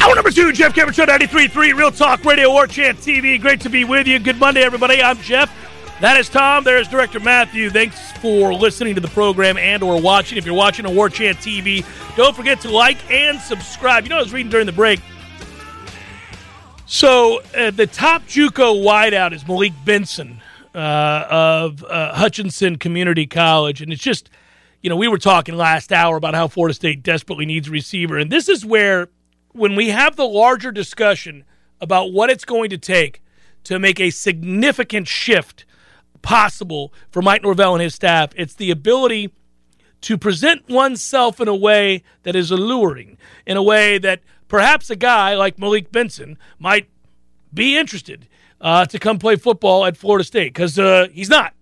Hour number two, Jeff Cameron Show 93.3, Real Talk Radio, War Chant TV. Great to be with you. Good Monday, everybody. I'm Jeff. That is Tom. There's Director Matthew. Thanks for listening to the program and or watching. If you're watching on War Chant TV, don't forget to like and subscribe. You know, I was reading during the break. So uh, the top JUCO wideout is Malik Benson uh, of uh, Hutchinson Community College, and it's just, you know, we were talking last hour about how Florida State desperately needs a receiver, and this is where when we have the larger discussion about what it's going to take to make a significant shift possible for Mike Norvell and his staff, it's the ability to present oneself in a way that is alluring, in a way that perhaps a guy like Malik Benson might be interested uh, to come play football at Florida State because uh, he's not.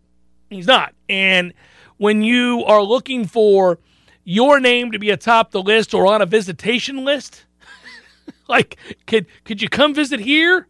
He's not. And when you are looking for your name to be atop the list or on a visitation list, like could could you come visit here?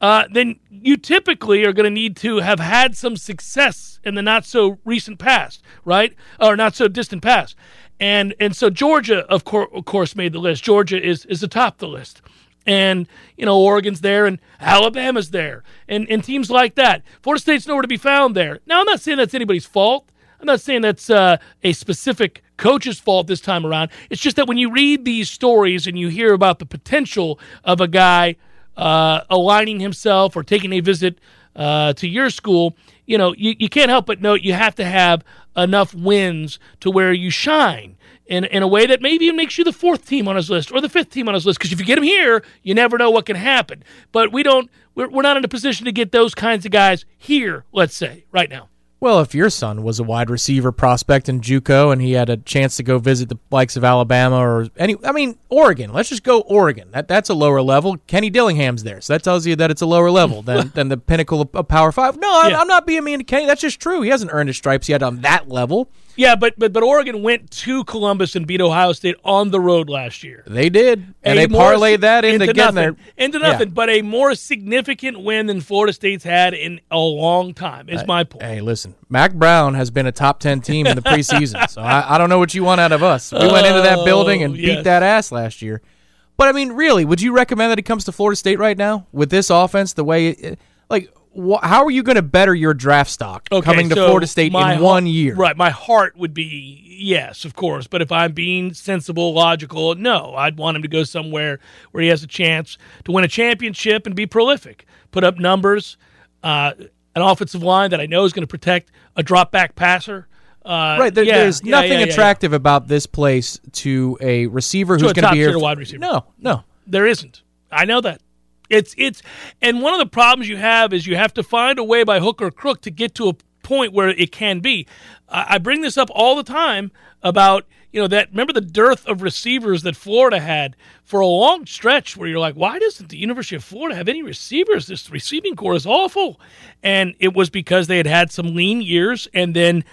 Uh, then you typically are going to need to have had some success in the not so recent past, right? Or not so distant past. And and so Georgia, of, course, of course, made the list. Georgia is is atop the list. And, you know, Oregon's there and Alabama's there and, and teams like that. Florida State's nowhere to be found there. Now, I'm not saying that's anybody's fault. I'm not saying that's uh, a specific coach's fault this time around. It's just that when you read these stories and you hear about the potential of a guy uh, aligning himself or taking a visit uh, to your school, you know, you, you can't help but note you have to have enough wins to where you shine in, in a way that maybe makes you the fourth team on his list or the fifth team on his list. Because if you get him here, you never know what can happen. But we don't, we're, we're not in a position to get those kinds of guys here, let's say, right now. Well, if your son was a wide receiver prospect in JUCO and he had a chance to go visit the likes of Alabama or any, I mean Oregon. Let's just go Oregon. That that's a lower level. Kenny Dillingham's there, so that tells you that it's a lower level than than the pinnacle of, of Power Five. No, I'm, Yeah. I'm not being mean to Kenny. That's just true. He hasn't earned his stripes yet on that level. Yeah, but but but Oregon went to Columbus and beat Ohio State on the road last year. They did, and A they more parlayed that into, getting nothing, into Yeah. nothing, but a more significant win than Florida State's had in a long time. Is my point. Hey, listen, Mack Brown has been a top 10 team in the preseason, so I, I don't know what you want out of us. We went into that oh, building and Oh, yes. beat that ass last year. But, I mean, really, would you recommend that he comes to Florida State right now with this offense, the way, it, like, wh- how are you going to better your draft stock Okay, coming to so Florida State in heart- one year? Right, my heart would be yes, of course. But if I'm being sensible, logical, no, I'd want him to go somewhere where he has a chance to win a championship and be prolific, put up numbers, uh, an offensive line that I know is going to protect a drop back passer. Uh, Right, there, yeah, there's yeah, nothing yeah. attractive about this place to a receiver To who's going to be here. wide receiver. No, no. There isn't. I know that. It's it's and one of the problems you have is you have to find a way by hook or crook to get to a point where it can be. I bring this up all the time about you know that remember the dearth of receivers that Florida had for a long stretch where you're like, why doesn't the University of Florida have any receivers? This receiving core is awful, and it was because they had had some lean years and then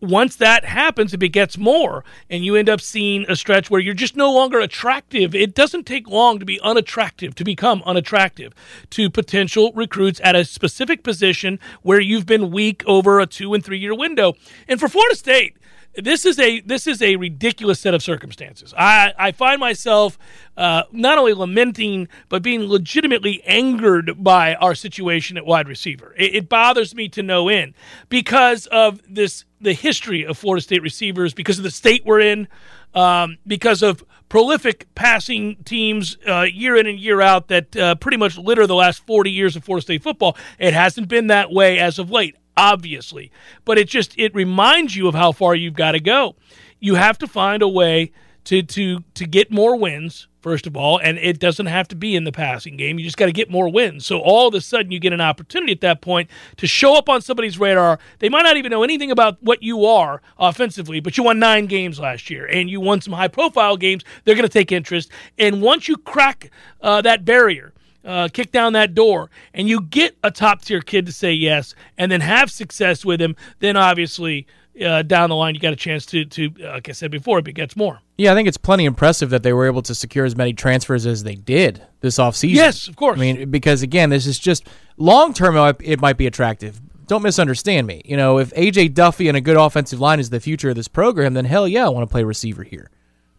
once that happens, it gets more, and you end up seeing a stretch where you're just no longer attractive, it doesn't take long to be unattractive, to become unattractive to potential recruits at a specific position where you've been weak over a two and three year window. And for Florida State, this is a this is a ridiculous set of circumstances. I, I find myself uh, not only lamenting but being legitimately angered by our situation at wide receiver. It, it, bothers me to no end because of this the history of Florida State receivers, because of the state we're in, um, because of prolific passing teams uh, year in and year out that uh, pretty much litter the last 40 years of Florida State football. It hasn't been that way as of late obviously, but it just it reminds you of how far you've got to go. You have to find a way to to to get more wins first of all, and it doesn't have to be in the passing game. You just got to get more wins. So all of a sudden, you get an opportunity at that point to show up on somebody's radar. They might not even know anything about what you are offensively, but you won nine games last year, and you won some high-profile games. They're going to take interest, and once you crack uh, that barrier uh, kick down that door and you get a top tier kid to say yes and then have success with him, then obviously uh, down the line you got a chance to, to uh, like I said before, it gets more. Yeah, I think it's plenty impressive that they were able to secure as many transfers as they did this offseason. Yes, of course. I mean, because again, this is just long term, it might be attractive. Don't misunderstand me. You know, if AJ Duffy and a good offensive line is the future of this program, then hell yeah, I want to play receiver here.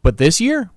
But this year,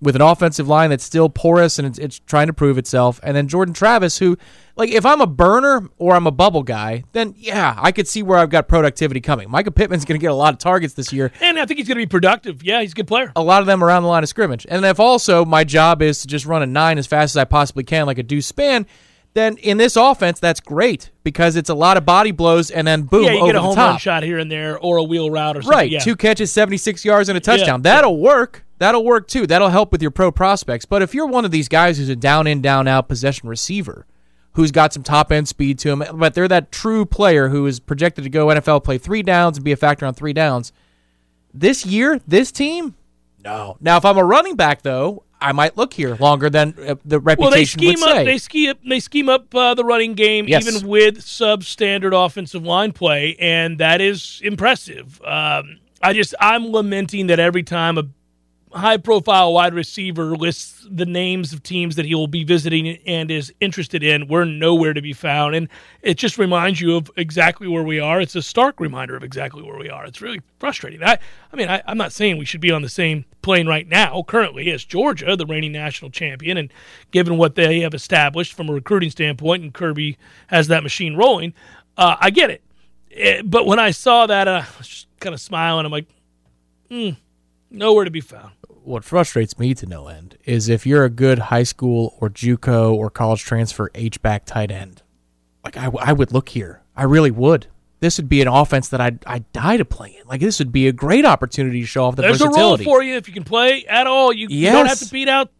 with an offensive line that's still porous and it's, it's, trying to prove itself. And then Jordan Travis, who, like, if I'm a burner or I'm a bubble guy, then yeah, I could see where I've got productivity coming. Mycah Pittman's going to get a lot of targets this year. And I think he's going to be productive. Yeah, he's a good player. A lot of them around the line of scrimmage. And if also my job is to just run a nine as fast as I possibly can, like a deuce span, then in this offense, that's great because it's a lot of body blows and then boom, yeah, you get a home top. run shot here and there or a wheel route or something. Right, yeah. two catches, 76 yards, and a touchdown. Yeah. That'll work. That'll work too. That'll help with your pro prospects. But if you're one of these guys who's a down in, down out possession receiver, who's got some top end speed to him, but they're that true player who is projected to go NFL, play three downs, and be a factor on three downs. This year, this team, no. Now, if I'm a running back, though, I might look here longer than uh, the reputation well, they scheme would up. They scheme up. They scheme up uh, the running game yes. even with substandard offensive line play, and that is impressive. Um, I just I'm lamenting that every time a high profile wide receiver lists the names of teams that he will be visiting and is interested in, we're nowhere to be found. And it just reminds you of exactly where we are. It's a stark reminder of exactly where we are. It's really frustrating. I, I mean, I, I'm not saying we should be on the same plane right now, currently, as Georgia, the reigning national champion. And given what they have established from a recruiting standpoint, and Kirby has that machine rolling, uh, I get it. it. Eh, but when I saw that, uh, I was just kind of smiling. I'm like, hmm, nowhere to be found what frustrates me to no end is if you're a good high school or JUCO or college transfer H back tight end, like I, I would look here. I really would. This would be an offense that I'd, I'd die to play in. Like this would be a great opportunity to show off the There's versatility. a role for you if you can play at all. You, you don't have to beat out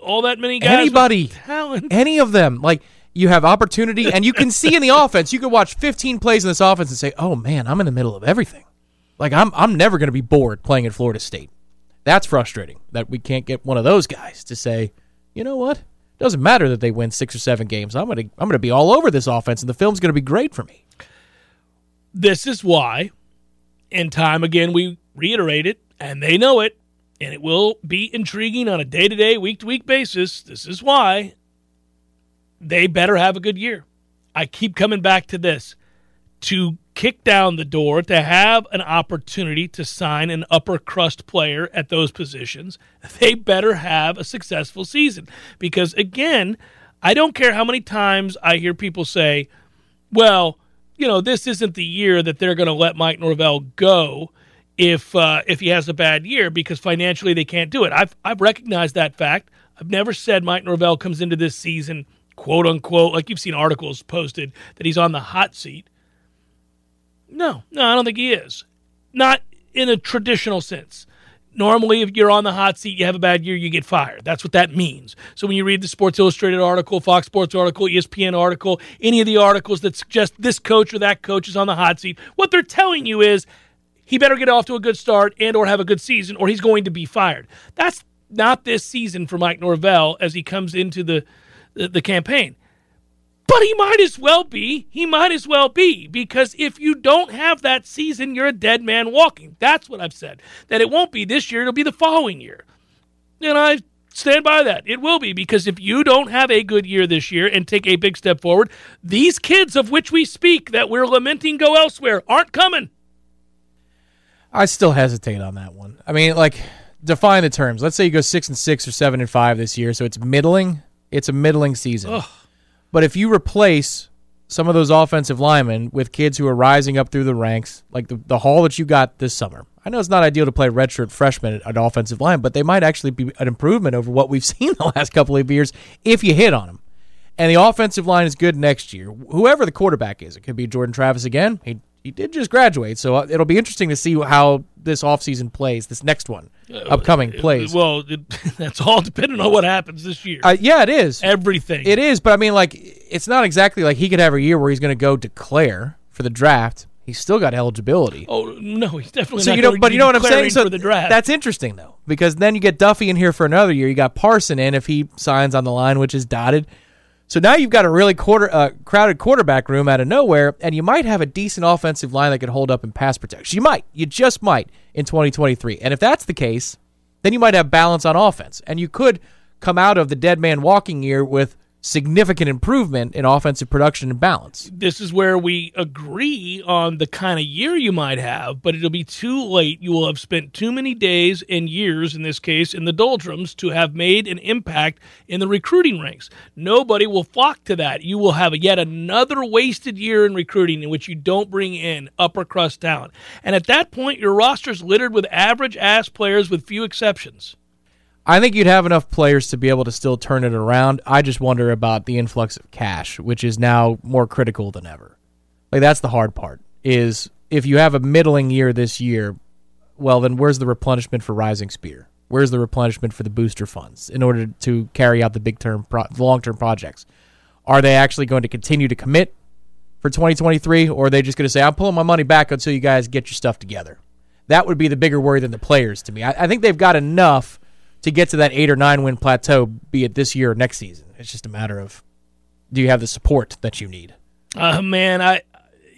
all that many guys. Anybody, talent. any of them. Like you have opportunity, and you can see in the offense. You can watch 15 plays in this offense and say, "Oh man, I'm in the middle of everything." Like I'm I'm never going to be bored playing at Florida State. That's frustrating that we can't get one of those guys to say, you know what? Doesn't matter that they win six or seven games. I'm gonna I'm gonna be all over this offense, and the film's gonna be great for me. This is why, in time again, we reiterate it, and they know it, and it will be intriguing on a day to day, week to week basis. This is why they better have a good year. I keep coming back to this to kick down the door to have an opportunity to sign an upper crust player at those positions, they better have a successful season. Because again, I don't care how many times I hear people say, well, you know, this isn't the year that they're going to let Mike Norvell go if uh, if he has a bad year because financially they can't do it. I've I've recognized that fact. I've never said Mike Norvell comes into this season quote unquote like you've seen articles posted that he's on the hot seat. No, no, I don't think he is. Not in a traditional sense. Normally, if you're on the hot seat, you have a bad year, you get fired. That's what that means. So when you read the Sports Illustrated article, Fox Sports article, ESPN article, any of the articles that suggest this coach or that coach is on the hot seat, what they're telling you is he better get off to a good start and or have a good season or he's going to be fired. That's not this season for Mike Norvell as he comes into the the, the campaign. But he might as well be. He might as well be because if you don't have that season, you're a dead man walking. That's what I've said. That it won't be this year, it'll be the following year. And I stand by that. It will be because if you don't have a good year this year and take a big step forward, these kids of which we speak that we're lamenting go elsewhere aren't coming. I still hesitate on that one. I mean, like define the terms. Let's say you go six and six or seven and five this year, so it's middling. It's a middling season. Ugh. But if you replace some of those offensive linemen with kids who are rising up through the ranks, like the, the haul that you got this summer, I know it's not ideal to play redshirt freshmen at, offensive line, but they might actually be an improvement over what we've seen the last couple of years if you hit on them. And the offensive line is good next year. Whoever the quarterback is, it could be Jordan Travis again. He he did just graduate, so uh, it'll be interesting to see how this offseason plays, this next one, upcoming plays. Well, it, that's all depending on what happens this year. Uh, yeah, it is. Everything. It is, but I mean, like, it's not exactly like he could have a year where he's going to go declare for the draft. He's still got eligibility. Oh no, he's definitely so not you know, but you know what I'm saying. So for the draft. that's interesting though, because then you get Duffy in here for another year. You got Parson in if he signs on the line, which is dotted. So now you've got a really quarter uh, crowded quarterback room out of nowhere, and you might have a decent offensive line that could hold up in pass protection. You might, you just might in 2023. And if that's the case, then you might have balance on offense, and you could come out of the dead man walking year with significant improvement in offensive production and balance. this is where we agree on the kind of year you might have, but it'll be too late. You will have spent too many days and years, in this case, in the doldrums to have made an impact in the recruiting ranks. Nobody will flock to that. You will have yet another wasted year in recruiting in which you don't bring in upper crust talent. And at that point, your roster's littered with average ass players with few exceptions. I think you'd have enough players to be able to still turn it around. I just wonder about the influx of cash, which is now more critical than ever. Like that's the hard part. Is if you have a middling year this year, well then where's the replenishment for Rising Spear? Where's the replenishment for the booster funds in order to carry out the big term, pro- long term projects? Are they actually going to continue to commit for 2023, or are they just going to say, "I'm pulling my money back until you guys get your stuff together"? That would be the bigger worry than the players to me. I, I think they've got enough to get to that eight or nine win plateau, be it this year or next season. It's just a matter of do you have the support that you need? Uh, man, I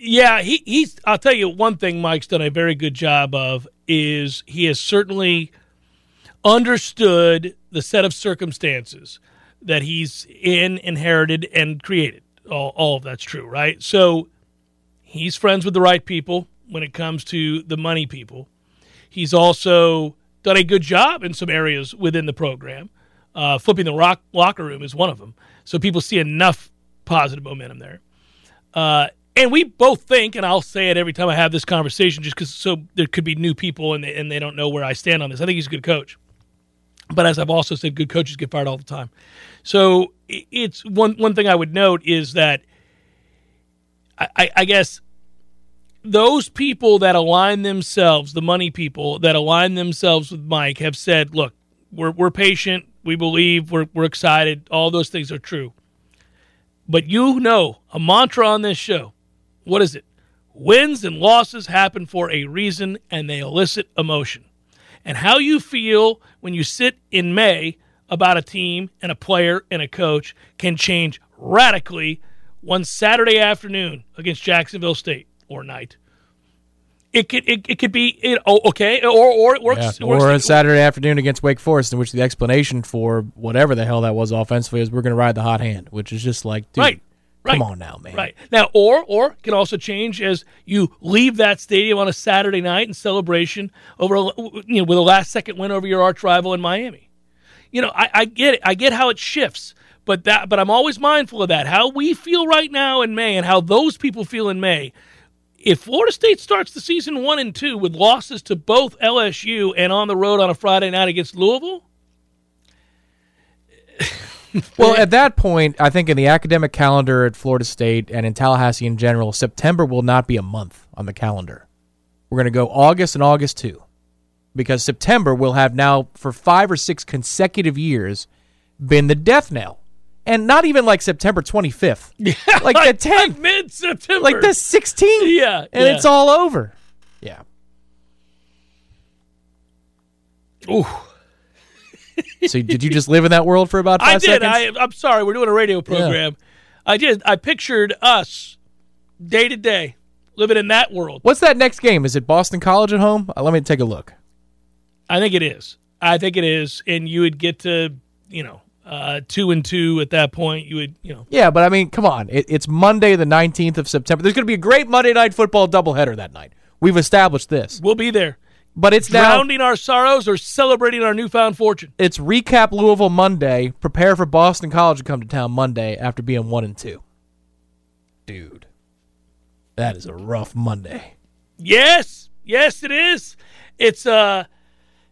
yeah, he, he's. I'll tell you one thing. Mike's done a very good job of is he has certainly understood the set of circumstances that he's in, inherited, and created. All, all of that's true, right? So he's friends with the right people when it comes to the money people. He's also done a good job in some areas within the program. Uh, flipping the rock, locker room is one of them. So people see enough positive momentum there. Uh, and we both think, and I'll say it every time I have this conversation, just because so there could be new people and they, and they don't know where I stand on this. I think he's a good coach, but as I've also said, good coaches get fired all the time. So it's one one thing I would note is that I, I, I guess those people that align themselves, the money people that align themselves with Mike, have said, "Look, we're we're patient, we believe, we're we're excited. All those things are true." But you know, a mantra on this show, what is it? Wins and losses happen for a reason, and they elicit emotion. And how you feel when you sit in May about a team and a player and a coach can change radically one Saturday afternoon against Jacksonville State or night. It could it, it could be it, oh, okay or or it works, Yeah. it works Or a Saturday afternoon against Wake Forest, in which the explanation for whatever the hell that was offensively is we're going to ride the hot hand, which is just like, dude, Right. Right. come on now, man. Right. Now, or or can also change as you leave that stadium on a Saturday night in celebration over a- you know with a last second win over your arch rival in Miami. You know, I, I get it. I get how it shifts, but that but I'm always mindful of that. How we feel right now in May and how those people feel in May. If Florida State starts the season one and two with losses to both LSU and on the road on a Friday night against Louisville, Well, at that point, I think in the academic calendar at Florida State and in Tallahassee in general, September will not be a month on the calendar. We're going to go August and August too, because September will have now for five or six consecutive years been the death knell, and not even like September 25th, like the 10th, mid September, like the 16th, Yeah, and yeah. it's all over. Yeah. Ooh. So did you just live in that world for about five I did. seconds? I, I'm sorry. We're doing a radio program. I I did. I pictured us day to day living in that world. What's that next game? Is it Boston College at home? Uh, let me take a look. I think it is. I think it is, and you would get to you know uh, two and two at that point. You would you know Yeah, but I mean, come on. It, it's Monday, the 19th of September. There's going to be a great Monday Night Football doubleheader that night. We've established this. we'll be there, But it's now. drowning our sorrows or celebrating our newfound fortune. It's recap Louisville Monday. Prepare for Boston College to come to town Monday after being one and two. Dude, that is a rough Monday. Yes, yes, it is. It's a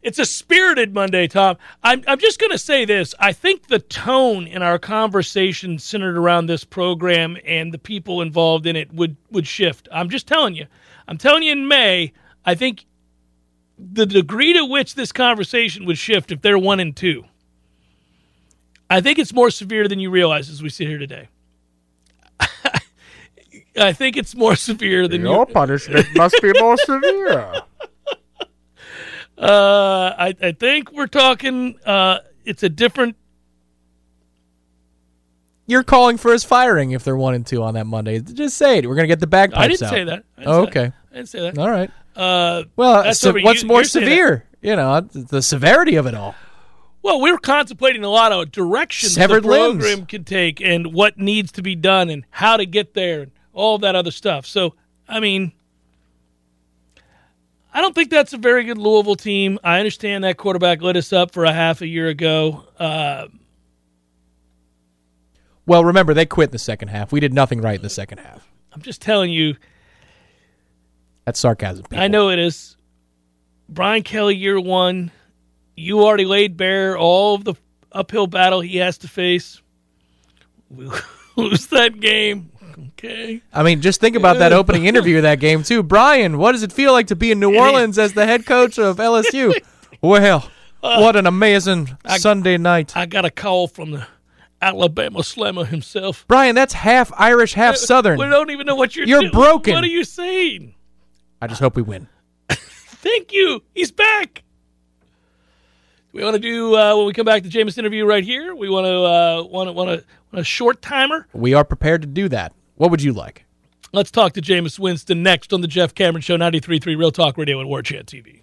it's a spirited Monday, Tom. I'm I'm just going to say this. I think the tone in our conversation centered around this program and the people involved in it would would shift. I'm just telling you. I'm telling you in May, I think the degree to which this conversation would shift if they're 1 and 2. I think it's more severe than you realize as we sit here today. I think it's more severe than you punishment must be more severe. Uh, I, I think we're talking. Uh, it's a different. You're calling for his firing if they're one and two on that Monday. Just say it. We're gonna get the bagpipes I didn't out. say that. I didn't Oh, say that. okay. I didn't say that. All right. Uh, Well, so what's you- more that- severe? You know, the severity of it all. well, we're contemplating a lot of directions Severed the program limbs. could take and what needs to be done and how to get there and all that other stuff. So, I mean, I don't think that's a very good Louisville team. I understand that quarterback lit us up for a half a year ago. Uh, Well, remember they quit in the second half. We did nothing right in the second half. I'm just telling you, That's sarcasm. People. I know it is. Brian Kelly, year one, you already laid bare all of the uphill battle he has to face. We lose that game. Okay. I mean, just think about that opening interview of that game too. Brian, what does it feel like to be in New Orleans as the head coach of LSU? Well, what an amazing Sunday night. I got a call from the Alabama Slammer himself. Brian, that's half Irish, half Southern. We don't even know what you're You're doing. broken. What are you saying? I just hope we win. Thank you. He's back. We want to do uh, when we come back to Jameis interview right here. We want to uh, want to want to want a short timer. We are prepared to do that. What would you like? Let's talk to Jameis Winston next on the Jeff Cameron Show, 93.3 Real Talk Radio and War Chant TV.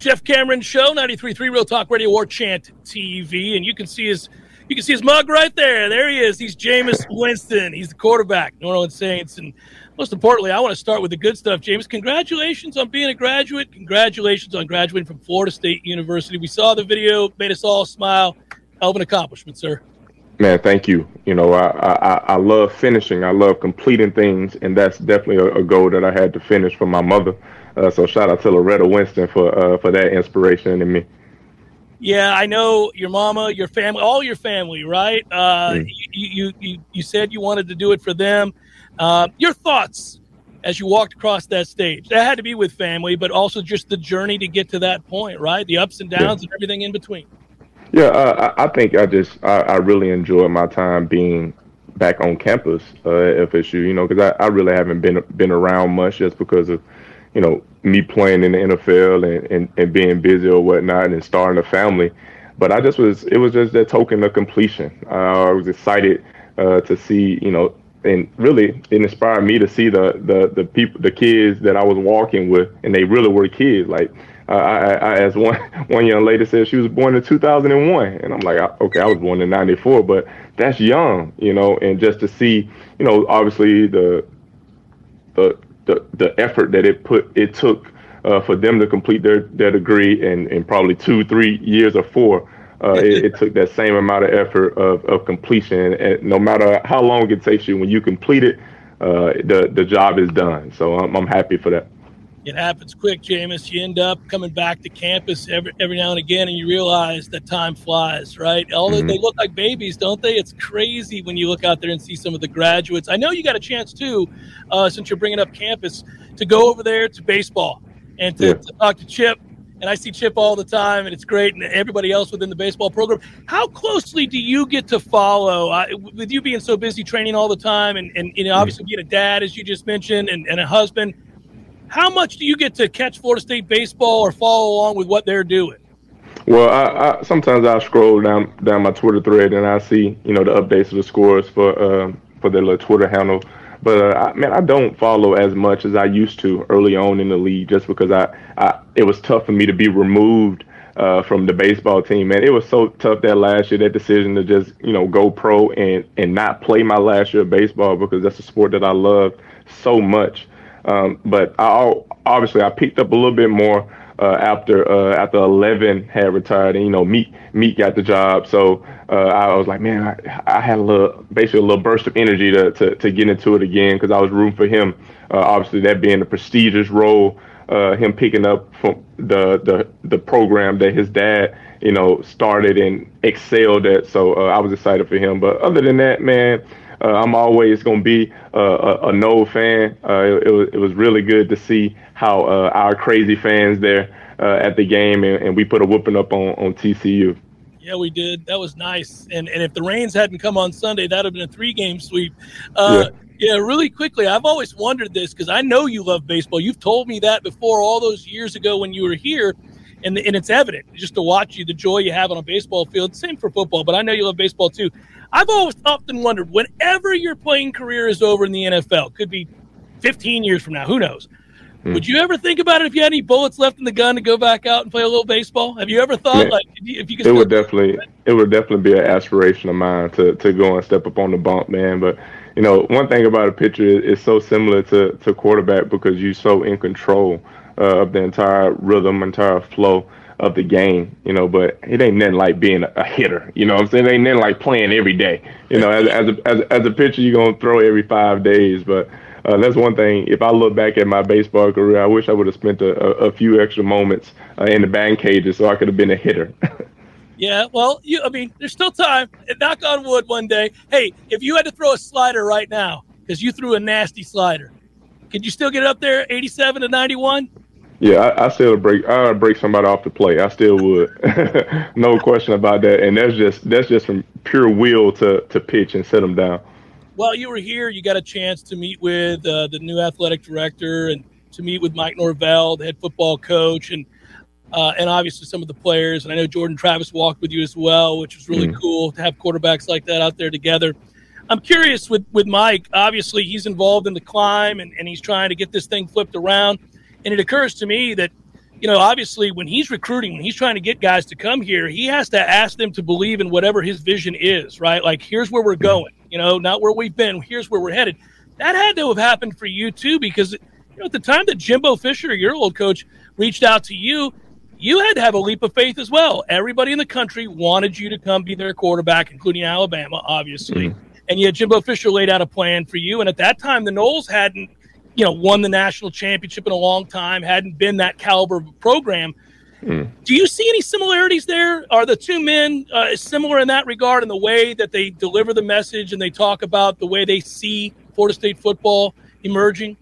Jeff Cameron Show, 93.3 Real Talk Radio War Chant TV. And you can see his you can see his mug right there. There he is. He's Jameis Winston. He's the quarterback, New Orleans Saints. And most importantly, I want to start with the good stuff. Jameis, congratulations on being a graduate. Congratulations on graduating from Florida State University. We saw the video, made us all smile. Hell of an accomplishment, sir. Man, thank you. You know, I, I, I love finishing. I love completing things, and that's definitely a, a goal that I had to finish for my mother. Uh, so shout out to Loretta Winston for uh, for that inspiration in me. Yeah, I know your mama, your family, all your family, right? Uh, Mm. you, you, you, you said you wanted to do it for them. Uh, your thoughts as you walked across that stage? That had to be with family, but also just the journey to get to that point, right? The ups and downs and everything in between. Yeah, uh, I, I think I just I, I really enjoyed my time being back on campus uh, at FSU. You know, because I, I really haven't been been around much just because of you know me playing in the NFL and, and, and being busy or whatnot and starting a family. But I just was it was just that token of completion. Uh, I was excited uh, to see you know and really it inspired me to see the the the people the kids that I was walking with, and they really were kids. Like uh, I, I, as one one young lady said, she was born in 2001, and I'm like, okay, I was born in '94, but that's young, you know. And just to see, you know, obviously the the the, the effort that it put it took uh, for them to complete their their degree in in probably two, three years or four uh, it, it, took that same amount of effort of, of completion. And no matter how long it takes you, when you complete it, uh, the the job is done. So I'm, I'm happy for that. It happens quick, Jameis. You end up coming back to campus every every now and again, and you realize that time flies, right? Although mm-hmm. they look like babies, don't they? It's crazy when you look out there and see some of the graduates. I know you got a chance too, uh, since you're bringing up campus, to go over there to baseball and to, yeah. to talk to Chip and I see Chip all the time, and it's great, and everybody else within the baseball program. How closely do you get to follow, uh, with you being so busy training all the time, and, and you know, obviously being a dad, as you just mentioned, and, and a husband? How much do you get to catch Florida State baseball or follow along with what they're doing? Well, I, I, sometimes I scroll down down my Twitter thread and I see you know the updates of the scores for uh, for their little Twitter handle but uh, I, man, I don't follow as much as I used to early on in the league, just because I, I it was tough for me to be removed uh, from the baseball team. Man, it was so tough that last year that decision to just you know go pro and and not play my last year of baseball because that's a sport that I love so much. Um, but I obviously I picked up a little bit more uh, after uh, after Eleven had retired, and you know Meat Meat got the job. So uh, I was like, man, I, I, had a little basically a little burst of energy to to, to get into it again because I was rooting for him. Uh, obviously, that being a prestigious role, uh, him picking up from the the the program that his dad you know started and excelled at. So uh, I was excited for him. But other than that, man. Uh, I'm always going to be uh, a, a Nole fan. Uh, it, it, was, it was really good to see how uh, our crazy fans there uh, at the game, and, and, we put a whooping up on, on TCU. Yeah, we did. That was nice. And and if the rains hadn't come on Sunday, that'd have been a three game sweep. Uh, yeah. yeah, really quickly. I've always wondered this because I know you love baseball. You've told me that before all those years ago when you were here and, and it's evident just to watch you the joy you have on a baseball field. Same for football, but I know you love baseball too. I've always often wondered whenever your playing career is over in the NFL, could be 15 years from now, who knows? Hmm. Would you ever think about it if you had any bullets left in the gun to go back out and play a little baseball? Have you ever thought like if you could? It would definitely, it would definitely be an aspiration of mine to to go and step up on the bump, man. But you know, one thing about a pitcher is it's so similar to to quarterback because you're so in control uh, of the entire rhythm, entire flow of the game, you know, but it ain't nothing like being a hitter, you know what I'm saying? It ain't nothing like playing every day. You know, as, as, a, as, as a pitcher, you're going to throw every five days. But uh, that's one thing. If I look back at my baseball career, I wish I would have spent a, a, a few extra moments uh, in the batting cages so I could have been a hitter. yeah, well, you, I mean, there's still time. Knock on wood one day. Hey, if you had to throw a slider right now, because you threw a nasty slider, could you still get up there 87 to 91? Yeah, I, I still break. I break somebody off the play. I still would, no question about that. And that's just that's just from pure will to to pitch and set them down. Well, you were here. You got a chance to meet with uh, the new athletic director and to meet with Mike Norvell, the head football coach, and uh, and obviously some of the players. And I know Jordan Travis walked with you as well, which was really mm. cool to have quarterbacks like that out there together. I'm curious with with Mike. Obviously, he's involved in the climb and, and he's trying to get this thing flipped around. And it occurs to me that, you know, obviously when he's recruiting, when he's trying to get guys to come here, he has to ask them to believe in whatever his vision is, right? Like, here's where we're going, you know, not where we've been, here's where we're headed. That had to have happened for you too, because, you know, at the time that Jimbo Fisher, your old coach, reached out to you, you had to have a leap of faith as well. Everybody in the country wanted you to come be their quarterback, including Alabama, obviously. Mm-hmm. And yet Jimbo Fisher laid out a plan for you. And at that time, the Noles hadn't you know, won the national championship in a long time, hadn't been that caliber of a program. Mm. Do you see any similarities there? Are the two men uh, similar in that regard in the way that they deliver the message and they talk about the way they see Florida State football emerging?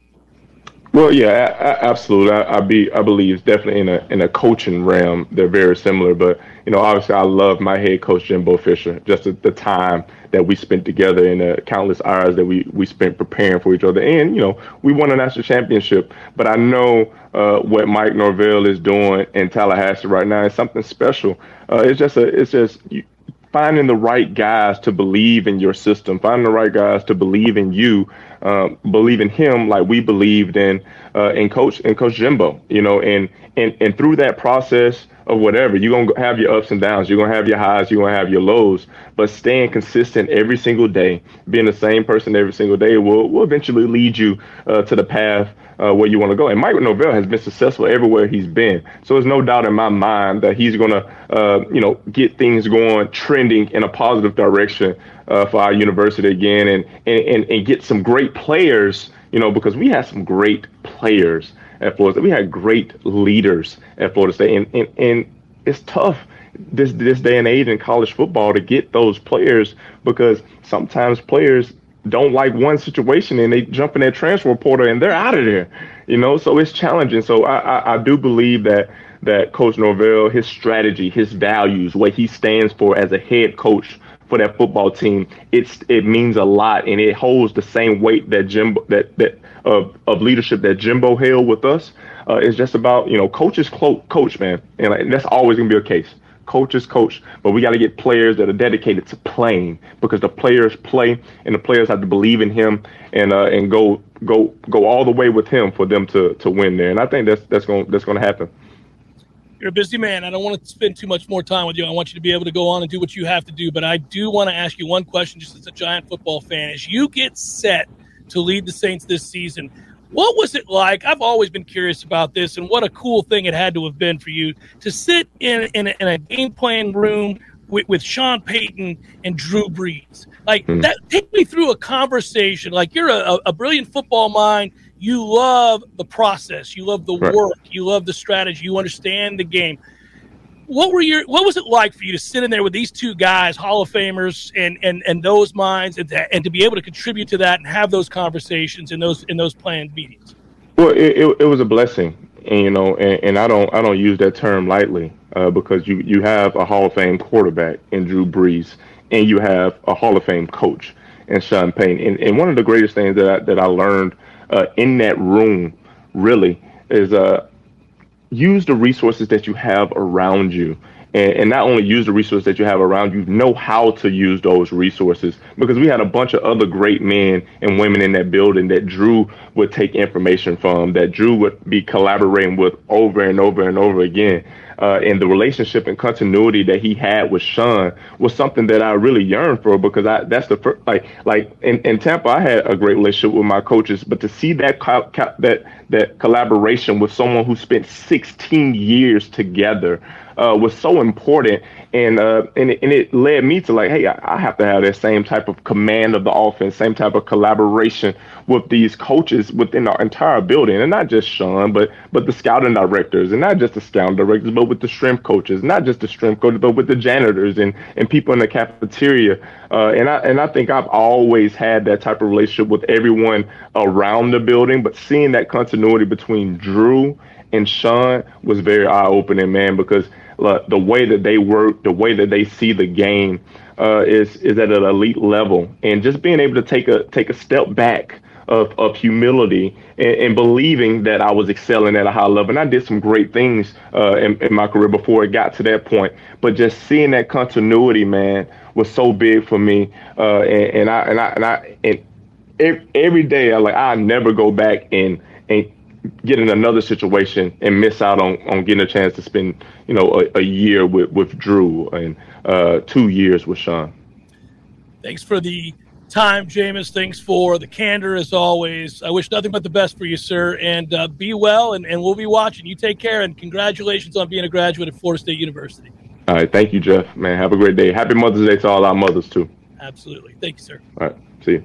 Well, yeah, I, I, absolutely. I, I, be I believe it's definitely in a in a coaching realm they're very similar. But you know, obviously, I love my head coach Jimbo Fisher. Just the, the time that we spent together and the countless hours that we we spent preparing for each other. And you know, we won a national championship. But I know uh, what Mike Norvell is doing in Tallahassee right now is something special. Uh, it's just a it's just. You, finding the right guys to believe in your system, finding the right guys to believe in you, um, believe in him like we believed in uh, in coach in coach Jimbo, you know, and and and through that process of whatever, you're gonna have your ups and downs, you're gonna have your highs, you're gonna have your lows, but staying consistent every single day, being the same person every single day will will eventually lead you uh, to the path uh, where you want to go. And Mike Norvell has been successful everywhere he's been. So there's no doubt in my mind that he's going to, uh, you know, get things going, trending in a positive direction uh, for our university again, and, and and and get some great players. You know, because we had some great players at Florida State. We had great leaders at Florida State, and and, and it's tough this this day and age in college football to get those players because sometimes players don't like one situation and they jump in that transfer portal and they're out of there, you know. So it's challenging. So I, I, I do believe that that Coach Norvell, his strategy, his values, what he stands for as a head coach for that football team, it's it means a lot and it holds the same weight that Jimbo that that of of leadership that Jimbo held with us. Uh, it's just about you know coaches coach man, and like, that's always gonna be a case coaches coach, but we got to get players that are dedicated to playing because the players play and the players have to believe in him and uh, and go go go all the way with him for them to to win there. And I think that's that's going that's going to happen. You're a busy man. I don't want to spend too much more time with you. I want you to be able to go on and do what you have to do. But I do want to ask you one question, just as a giant football fan. As you get set to lead the Saints this season, what was it like? I've always been curious about this, and what a cool thing it had to have been for you to sit in in a, in a game playing room with, with Sean Payton and Drew Brees. Like mm. that, take me through a conversation. Like you're a, a, brilliant football mind. You love the process. You love the right. work. You love the strategy. You understand the game what were your what was it like for you to sit in there with these two guys, Hall of Famers, and and and those minds, and and to be able to contribute to that and have those conversations in those in those planned meetings? Well, it, it, it was a blessing, and you know, and, and I don't I don't use that term lightly uh, because you you have a Hall of Fame quarterback in Drew Brees, and you have a Hall of Fame coach in Sean Payton, and, and one of the greatest things that I, that I learned uh, in that room really is uh use the resources that you have around you and, and, not only use the resources that you have around you, know how to use those resources. Because we had a bunch of other great men and women in that building that Drew would take information from, that Drew would be collaborating with over and over and over again uh, and the relationship and continuity that he had with Sean was something that I really yearned for because I that's the first like like in, in Tampa I had a great relationship with my coaches, but to see that co- co- that that collaboration with someone who spent 16 years together uh, was so important, and uh, and it, and it led me to like, hey, I, I have to have that same type of command of the offense, same type of collaboration with these coaches within our entire building, and not just Sean, but but the scouting directors, and not just the scouting directors, but with the strength coaches, not just the strength coaches, but with the janitors and and people in the cafeteria. Uh, and I and I think I've always had that type of relationship with everyone around the building, but seeing that continuity between Drew and Sean was very eye opening, man, because uh, the way that they work, the way that they see the game, uh, is is at an elite level, and just being able to take a take a step back of, of humility and, and, believing that I was excelling at a high level. And I did some great things uh, in, in, my career before it got to that point. But just seeing that continuity, man, was so big for me. Uh, and, and, I and I and I and every day I like I never go back and and get in another situation and miss out on, on getting a chance to spend, you know, a, a year with, with Drew and uh, two years with Sean. Thanks for the time, Jameis. Thanks for the candor as always. I wish nothing but the best for you, sir. And uh, be well, and, and we'll be watching. You take care, and congratulations on being a graduate at Florida State University. All right. Thank you, Jeff. Man, have a great day. Happy Mother's Day to all our mothers, too. Absolutely. Thank you, sir. All right. See you.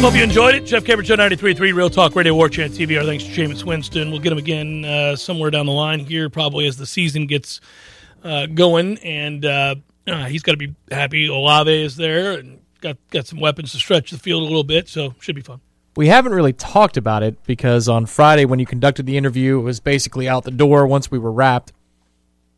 Hope you enjoyed it. Jeff Cameron, Show 93.3, Real Talk Radio, War Chant TV. Our thanks to Jameis Winston. We'll get him again uh, somewhere down the line here, probably as the season gets uh, going. And uh, Uh, he's got to be happy Olave is there and got got some weapons to stretch the field a little bit, so should be fun. We haven't really talked about it because on Friday when you conducted the interview, it was basically out the door once we were wrapped.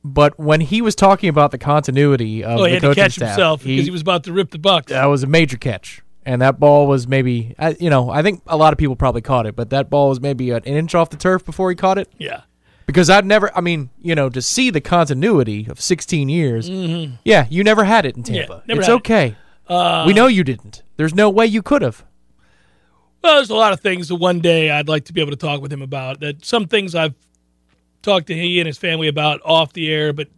But when he was talking about the continuity of Oh, he the had to coaching catch staff, himself he, because he was about to rip the Bucks. that was a major catch, and that ball was maybe, you know, I think a lot of people probably caught it, but that ball was maybe an inch off the turf before he caught it. Yeah. Because I'd never, I mean, you know, to see the continuity of 16 years, yeah, you never had it in Mm-hmm. Yeah, Tampa. never it's had it. okay. Uh, we know you didn't. There's no way you could have. Well, there's a lot of things that one day I'd like to be able to talk with him about. That some things I've talked to he and his family about off the air, but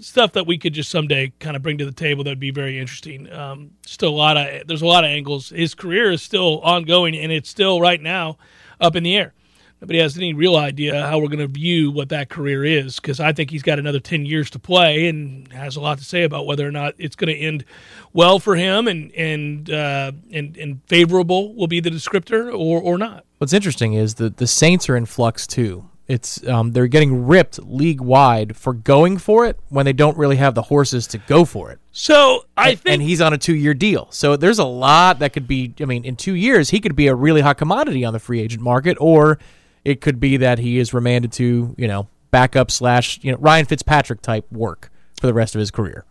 stuff that we could just someday kind of bring to the table that would be very interesting. Um, still a lot of there's a lot of angles. His career is still ongoing, and it's still right now up in the air. Nobody has any real idea how we're going to view what that career is because I think he's got another 10 years to play and has a lot to say about whether or not it's going to end well for him and and uh, and, and favorable will be the descriptor or, or not. What's interesting is that the Saints are in flux too. It's um, they're getting ripped league wide for going for it when they don't really have the horses to go for it. So I and, think and he's on a two year deal. So there's a lot that could be. I mean, in two years, he could be a really hot commodity on the free agent market, or it could be that he is remanded to you know backup slash you know Ryan Fitzpatrick type work for the rest of his career.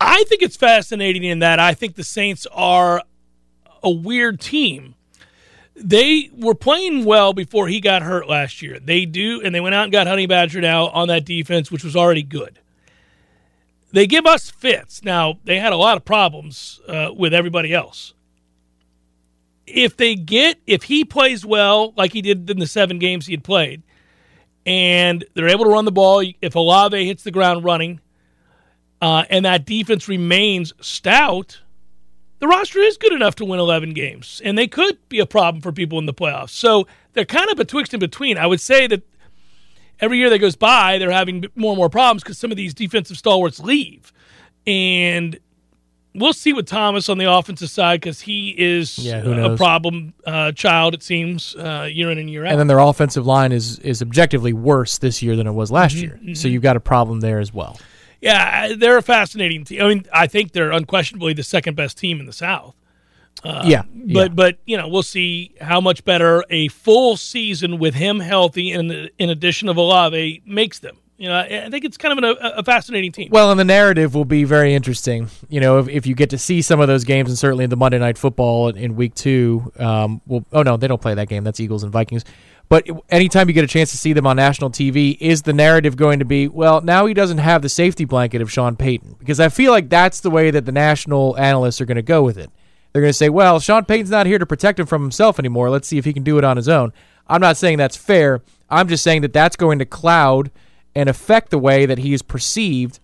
I think it's fascinating in that I think the Saints are a weird team. They were playing well before he got hurt last year. They do, and they went out and got Honey Badger now on that defense, which was already good. They give us fits. Now, they had a lot of problems uh, with everybody else. If they get, if he plays well, like he did in the seven games he had played, and they're able to run the ball, if Olave hits the ground running, uh, and that defense remains stout, the roster is good enough to win 11 games, and they could be a problem for people in the playoffs. So they're kind of betwixt and between. I would say that every year that goes by, they're having more and more problems because some of these defensive stalwarts leave. And we'll see with Thomas on the offensive side because he is Yeah, a problem uh, child, it seems, uh, year in and year out. And then their offensive line is is objectively worse this year than it was last Mm-hmm, year. So you've got a problem there as well. Yeah, they're a fascinating team. I mean, I think they're unquestionably the second best team in the South. yeah, yeah. But but you know we'll see how much better a full season with him healthy and in addition of Olave makes them. You know I think it's kind of an, a, a fascinating team. Well, and the narrative will be very interesting. You know, if, if you get to see some of those games, and certainly the Monday Night Football in, in Week Two. Um, well, oh no, they don't play that game. That's Eagles and Vikings. But anytime you get a chance to see them on national TV, is the narrative going to be, well, now he doesn't have the safety blanket of Sean Payton? Because I feel like that's the way that the national analysts are going to go with it. They're going to say, well, Sean Payton's not here to protect him from himself anymore. Let's see if he can do it on his own. I'm not saying that's fair. I'm just saying that that's going to cloud and affect the way that he is perceived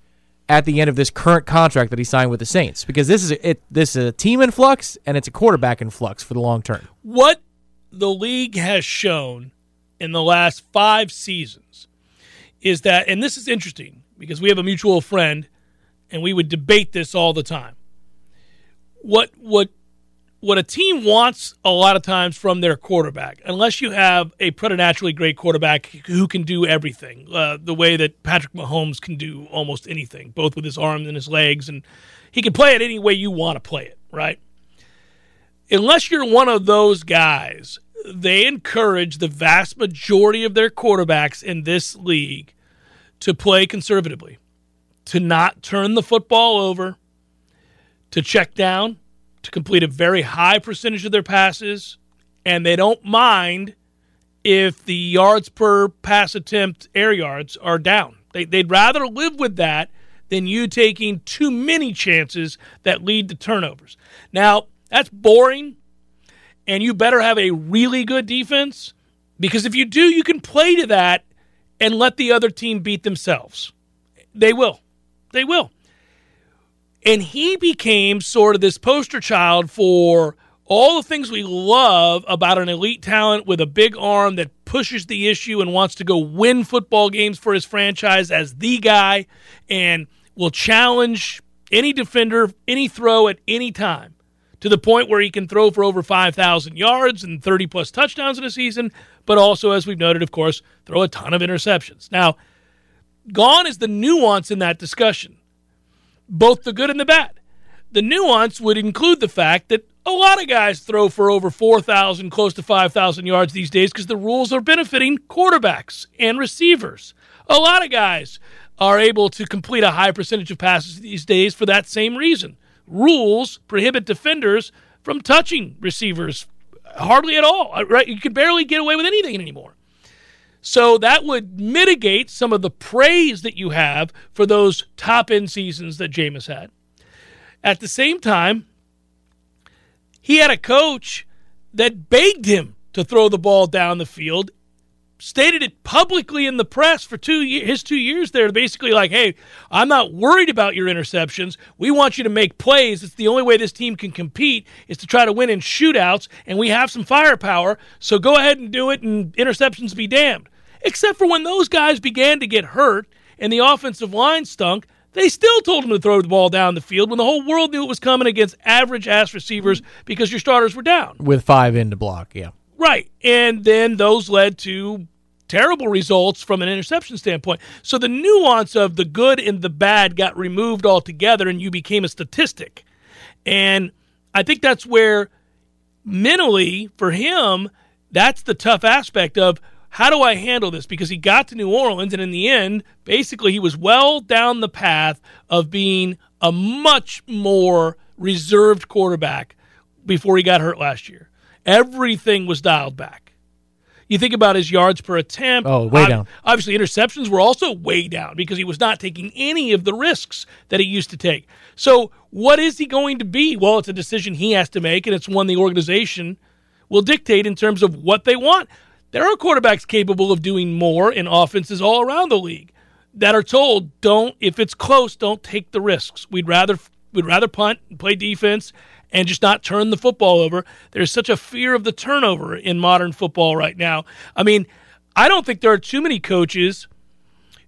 at the end of this current contract that he signed with the Saints. Because this is a, it, this is a team in flux and it's a quarterback in flux for the long term. What the league has shown in the last five seasons is that, and this is interesting because we have a mutual friend, and we would debate this all the time. What what what a team wants a lot of times from their quarterback, unless you have a preternaturally great quarterback who can do everything, uh, the way that Patrick Mahomes can do almost anything, both with his arms and his legs, and he can play it any way you want to play it, right? Unless you're one of those guys, they encourage the vast majority of their quarterbacks in this league to play conservatively, to not turn the football over, to check down, to complete a very high percentage of their passes, and they don't mind if the yards per pass attempt, air yards, are down. They, they'd rather live with that than you taking too many chances that lead to turnovers. Now, that's boring, and you better have a really good defense because if you do, you can play to that and let the other team beat themselves. They will. They will. And he became sort of this poster child for all the things we love about an elite talent with a big arm that pushes the issue and wants to go win football games for his franchise as the guy and will challenge any defender, any throw at any time to the point where he can throw for over 5,000 yards and 30 plus touchdowns in a season, but also, as we've noted, of course, throw a ton of interceptions. Now, gone is the nuance in that discussion. both the good and the bad. The nuance would include the fact that a lot of guys throw for over 4,000, close to 5,000 yards these days because the rules are benefiting quarterbacks and receivers. A lot of guys are able to complete a high percentage of passes these days for that same reason. Rules prohibit defenders from touching receivers hardly at all. uh, You can barely get away with anything anymore. So that would mitigate some of the praise that you have for those top end seasons that Jameis had. At the same time, he had a coach that begged him to throw the ball down the field, stated it publicly in the press for two ye- his two years there, basically like, "Hey, I'm not worried about your interceptions. We want you to make plays. It's the only way this team can compete is to try to win in shootouts, and we have some firepower. So go ahead and do it, and interceptions be damned." Except for when those guys began to get hurt and the offensive line stunk. They still told him to throw the ball down the field when the whole world knew it was coming against average ass receivers because your starters were down. with five in to block. Yeah. Right. And then those led to terrible results from an interception standpoint. So the nuance of the good and the bad got removed altogether and you became a statistic. And I think that's where mentally for him, that's the tough aspect of how do I handle this? Because he got to New Orleans, and in the end, basically, he was well down the path of being a much more reserved quarterback before he got hurt last year. Everything was dialed back. You think about his yards per attempt. Oh, way down. Obviously, interceptions were also way down because he was not taking any of the risks that he used to take. So, what is he going to be? Well, it's a decision he has to make, and it's one the organization will dictate in terms of what they want. There are quarterbacks capable of doing more in offenses all around the league that are told, "Don't if it's close, don't take the risks. We'd rather we'd rather punt and play defense and just not turn the football over." There's such a fear of the turnover in modern football right now. I mean, I don't think there are too many coaches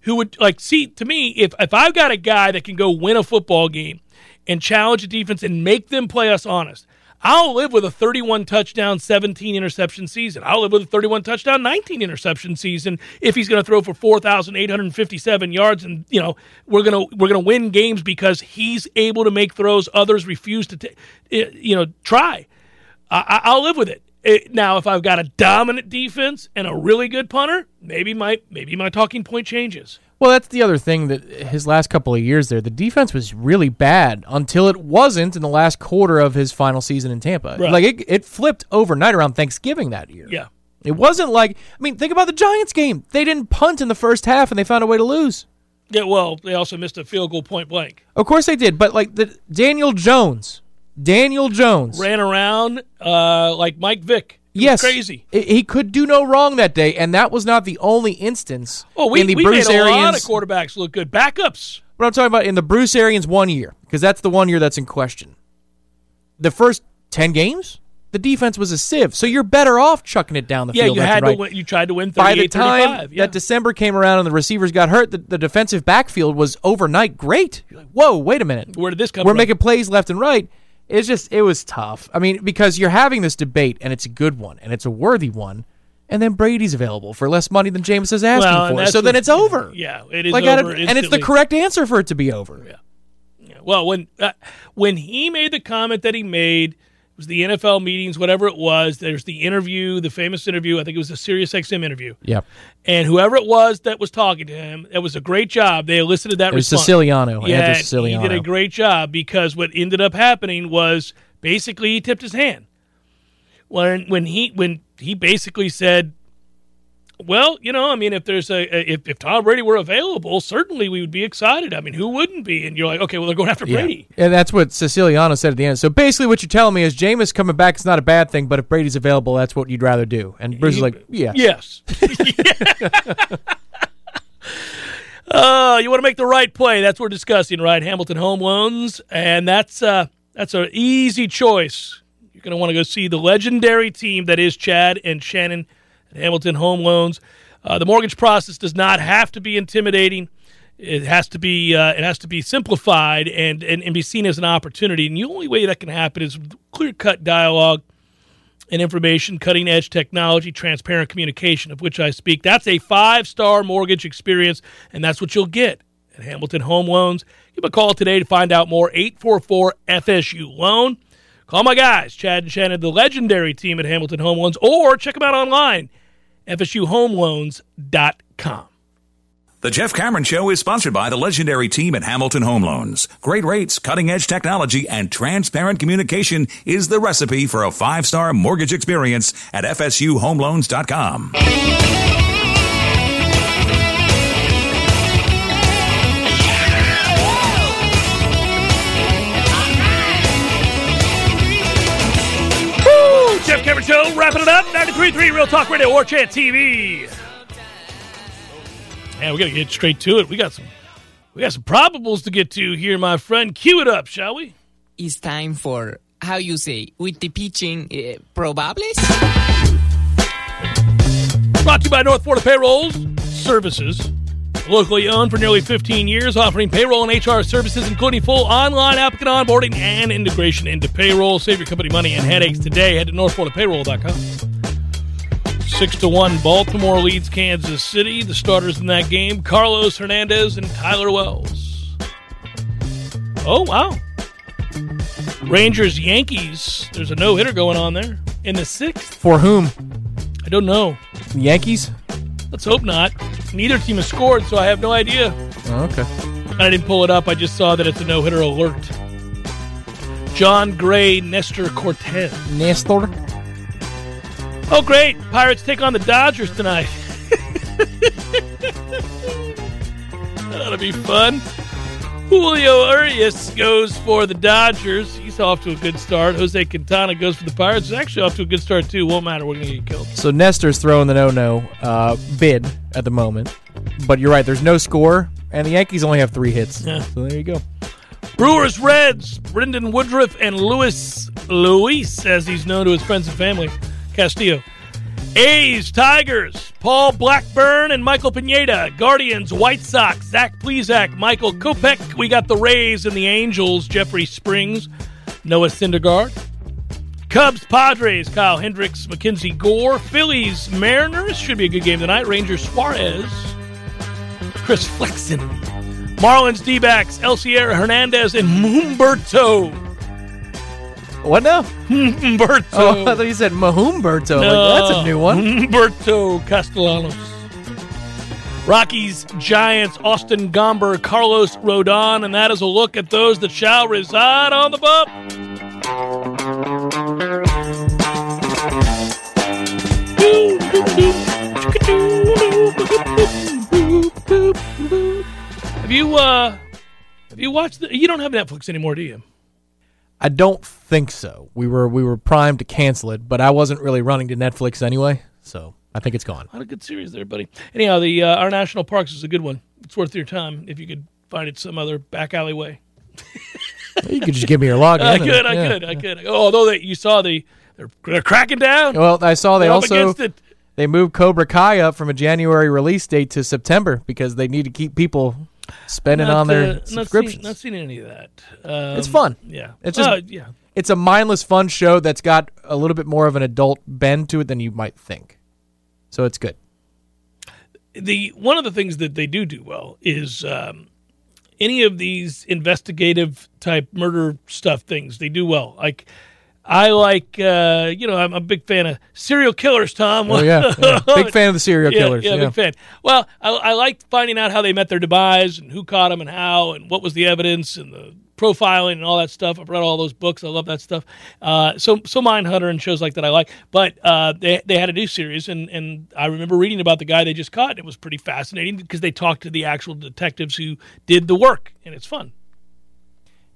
who would like see to me if if I've got a guy that can go win a football game and challenge the defense and make them play us honest. I'll live with a 31 touchdown, 17 interception season. I'll live with a 31 touchdown, 19 interception season if he's going to throw for 4,857 yards and you know, we're going to we're going to win games because he's able to make throws others refuse to eh, you know, try. I, I- I'll live with it. It- Now, if I've got a dominant defense and a really good punter, maybe my maybe my talking point changes. Well, that's the other thing that his last couple of years there, the defense was really bad until it wasn't in the last quarter of his final season in Tampa. Right. Like it, it flipped overnight around Thanksgiving that year. Yeah. It wasn't like I mean, think about the Giants game. They didn't punt in the first half and they found a way to lose. Yeah, well, they also missed a field goal point blank. Of course they did, but like the Daniel Jones, Daniel Jones Ran around uh, like Mike Vick. Yes, crazy. He could do no wrong that day, and that was not the only instance. Oh, we, in the we Bruce made a lot of quarterbacks look good. Backups. What I'm talking about in the Bruce Arians one year, because that's the one year that's in question. The first ten games, the defense was a sieve, so you're better off chucking it down the Yeah, field. you had and to right. win. You tried to win By the time Yeah. that December came around and the receivers got hurt, the, the defensive backfield was overnight great. You're like, whoa, wait a minute. Where did this come We're from? making plays left and right. It's just it was tough. I mean, because you're having this debate and it's a good one and it's a worthy one, and then Brady's available for less money than Jameis is asking Well, for. So then it's over. Yeah, it is like over and it's the correct answer for it to be over. Yeah. Well, when uh, when he made the comment that he made, was the NFL meetings, whatever it was. There's the interview, the famous interview. I think it was a Sirius XM interview. Yep. And whoever it was that was talking to him, it was a great job. They elicited that It was response. Siciliano, Yeah, Siciliano. he did a great job because what ended up happening was basically he tipped his hand. When when he when he basically said, "Well, you know, I mean, if there's a, a- if if Tom Brady were available, certainly we would be excited. I mean, who wouldn't be?" And you're like, "Okay, well, they're going after Brady." Yeah. And that's what Siciliano said at the end. So basically, what you're telling me is Jameis coming back is not a bad thing, but if Brady's available, that's what you'd rather do. And Bruce is like, yeah. Yes. uh, you want to make the right play. That's what we're discussing, right? Hamilton Home Loans, and that's uh, that's an easy choice. You're going to want to go see the legendary team that is Chad and Shannon at Hamilton Home Loans. Uh, the mortgage process does not have to be intimidating. It has to be uh, it has to be simplified and, and, and be seen as an opportunity. And the only way that can happen is clear cut dialogue and information, cutting edge technology, transparent communication, of which I speak. That's a five star mortgage experience, and that's what you'll get at Hamilton Home Loans. Give a call today to find out more. 844 FSU Loan. Call my guys, Chad and Shannon, the legendary team at Hamilton Home Loans, or check them out online, FSUHomeLoans.com. The Jeff Cameron Show is sponsored by the legendary team at Hamilton Home Loans. Great rates, cutting edge technology, and transparent communication is the recipe for a five star mortgage experience at FSUHomeLoans.com. Show, wrapping it up. 93.3 Real Talk Radio, War Chant TV. Yeah, we got to get straight to it. We got some, we got some probables to get to here, my friend. Cue it up, shall we? It's time for how you say with the pitching uh, probables. Brought to you by North Florida Payrolls Services. Locally owned for nearly 15 years, offering payroll and HR services, including full online applicant onboarding and integration into payroll. Save your company money and headaches today. Head to northfloridapayroll.com. Six to one, Baltimore leads Kansas City. The starters in that game: Carlos Hernandez and Tyler Wells. Oh wow! Rangers Yankees. There's a no hitter going on there in the sixth. For whom? I don't know. The Yankees? Let's hope not. Neither team has scored, so I have no idea. Oh, okay. I didn't pull it up. I just saw that it's a no hitter alert. Jon Gray, Nestor Cortes. Nestor? Oh, great. Pirates take on the Dodgers tonight. That'll be fun. Julio Urias goes for the Dodgers. He's off to a good start. Jose Quintana goes for the Pirates. He's actually off to a good start, too. Won't matter. We're going to get killed. So Nestor's throwing the no-no uh, bid at the moment. But you're right. There's no score, and the Yankees only have three hits. Yeah. So there you go. Brewers Reds, Brandon Woodruff and Luis Luis, as he's known to his friends and family, Castillo. A's, Tigers, Paul Blackburn and Michael Pineda. Guardians, White Sox, Zach Plesac, Michael Kopech. We got the Rays and the Angels, Jeffrey Springs, Noah Syndergaard. Cubs, Padres, Kyle Hendricks, Mackenzie Gore. Phillies, Mariners. Should be a good game tonight. Rangers, Suarez. Chris Flexen. Marlins, D backs, Elieser Hernandez, and Humberto. What now? Humberto. Oh, I thought you said Mahumberto. Like, that's a new one. Humberto Castellanos. Rockies, Giants, Austin Gomber, Carlos Rodon, and that is a look at those that shall reside on the bump. Have you uh have you watched the you don't have Netflix anymore, do you? I don't think so. We were we were primed to cancel it, but I wasn't really running to Netflix anyway, so I think it's gone. What a good series there, buddy. Anyhow, the uh, our national parks is a good one. It's worth your time if you could find it some other back alleyway. You could just give me your login. I could, I yeah. could, I could. Oh, although they, you saw the they're, they're cracking down. Well, I saw they They're also it. they moved Cobra Kai up from a January release date to September because they need to keep people spending Not, on their uh, not seen, subscriptions. not seen any of that. Um, It's fun. Yeah, It's just- Uh, yeah. it's a mindless, fun show that's got a little bit more of an adult bend to it than you might think. So it's good. the one of the things that they do do well is um, any of these investigative type murder stuff things they do well. Like I like uh, you know I'm a big fan of serial killers. Tom, Oh yeah, yeah. big fan of the serial yeah, killers. Yeah, big fan. Well, I, I like finding out how they met their demise and who caught them and how and what was the evidence and the profiling and all that stuff. I've read all those books. I love that stuff. Uh, so so Mindhunter and shows like that I like. But uh, they they had a new series and and I remember reading about the guy they just caught. And it was pretty fascinating because they talked to the actual detectives who did the work and it's fun.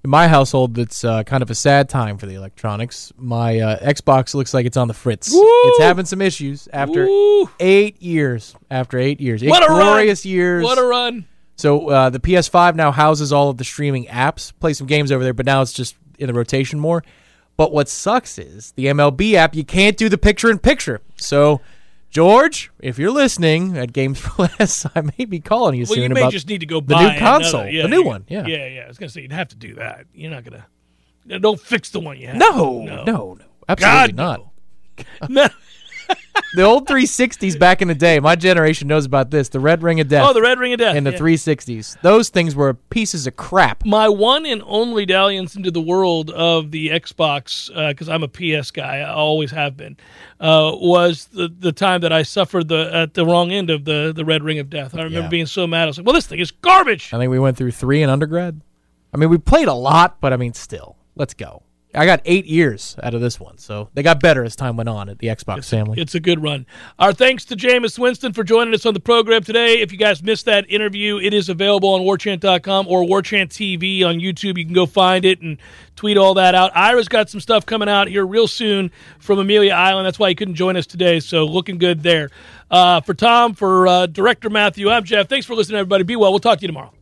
In my household, it's uh, kind of a sad time for the electronics. My uh, Xbox looks like it's on the fritz. Woo! It's having some issues after Woo! eight years. After eight years, eight What a glorious run! years. What a run! So uh, the PS5 now houses all of the streaming apps. Play some games over there, but now it's just in the rotation more. But what sucks is the MLB app. You can't do the picture in picture. So, George, if you're listening at Games for Less, I may be calling you Well, soon you may about just need to go the buy new another- console, yeah, the new one. Yeah. yeah, yeah. I was gonna say you'd have to do that. You're not gonna. Don't fix the one you have. No, no, no, no, absolutely God, not. no. the old 360s back in the day. My generation knows about this. The Red Ring of Death. Oh, the Red Ring of Death. and the yeah. 360s. Those things were pieces of crap. My one and only dalliance into the world of the Xbox, because I'm a PS guy, I always have been, uh, was the the time that I suffered the at the wrong end of the the Red Ring of Death. I remember Yeah. being so mad. I was like, "Well, this thing is garbage." I think we went through three in undergrad. I mean, we played a lot, but I mean, still, let's go. I got eight years out of this one, so they got better as time went on at the Xbox family. It's a good run. Our thanks to Jameis Winston for joining us on the program today. If you guys missed that interview, it is available on warchant.com or warchant TV on YouTube. You can go find it and tweet all that out. Ira's got some stuff coming out here real soon from Amelia Island. That's why he couldn't join us today, so looking good there. Uh, for Tom, for uh, Director Matthew, I'm Jeff. Thanks for listening, everybody. Be well. We'll talk to you tomorrow.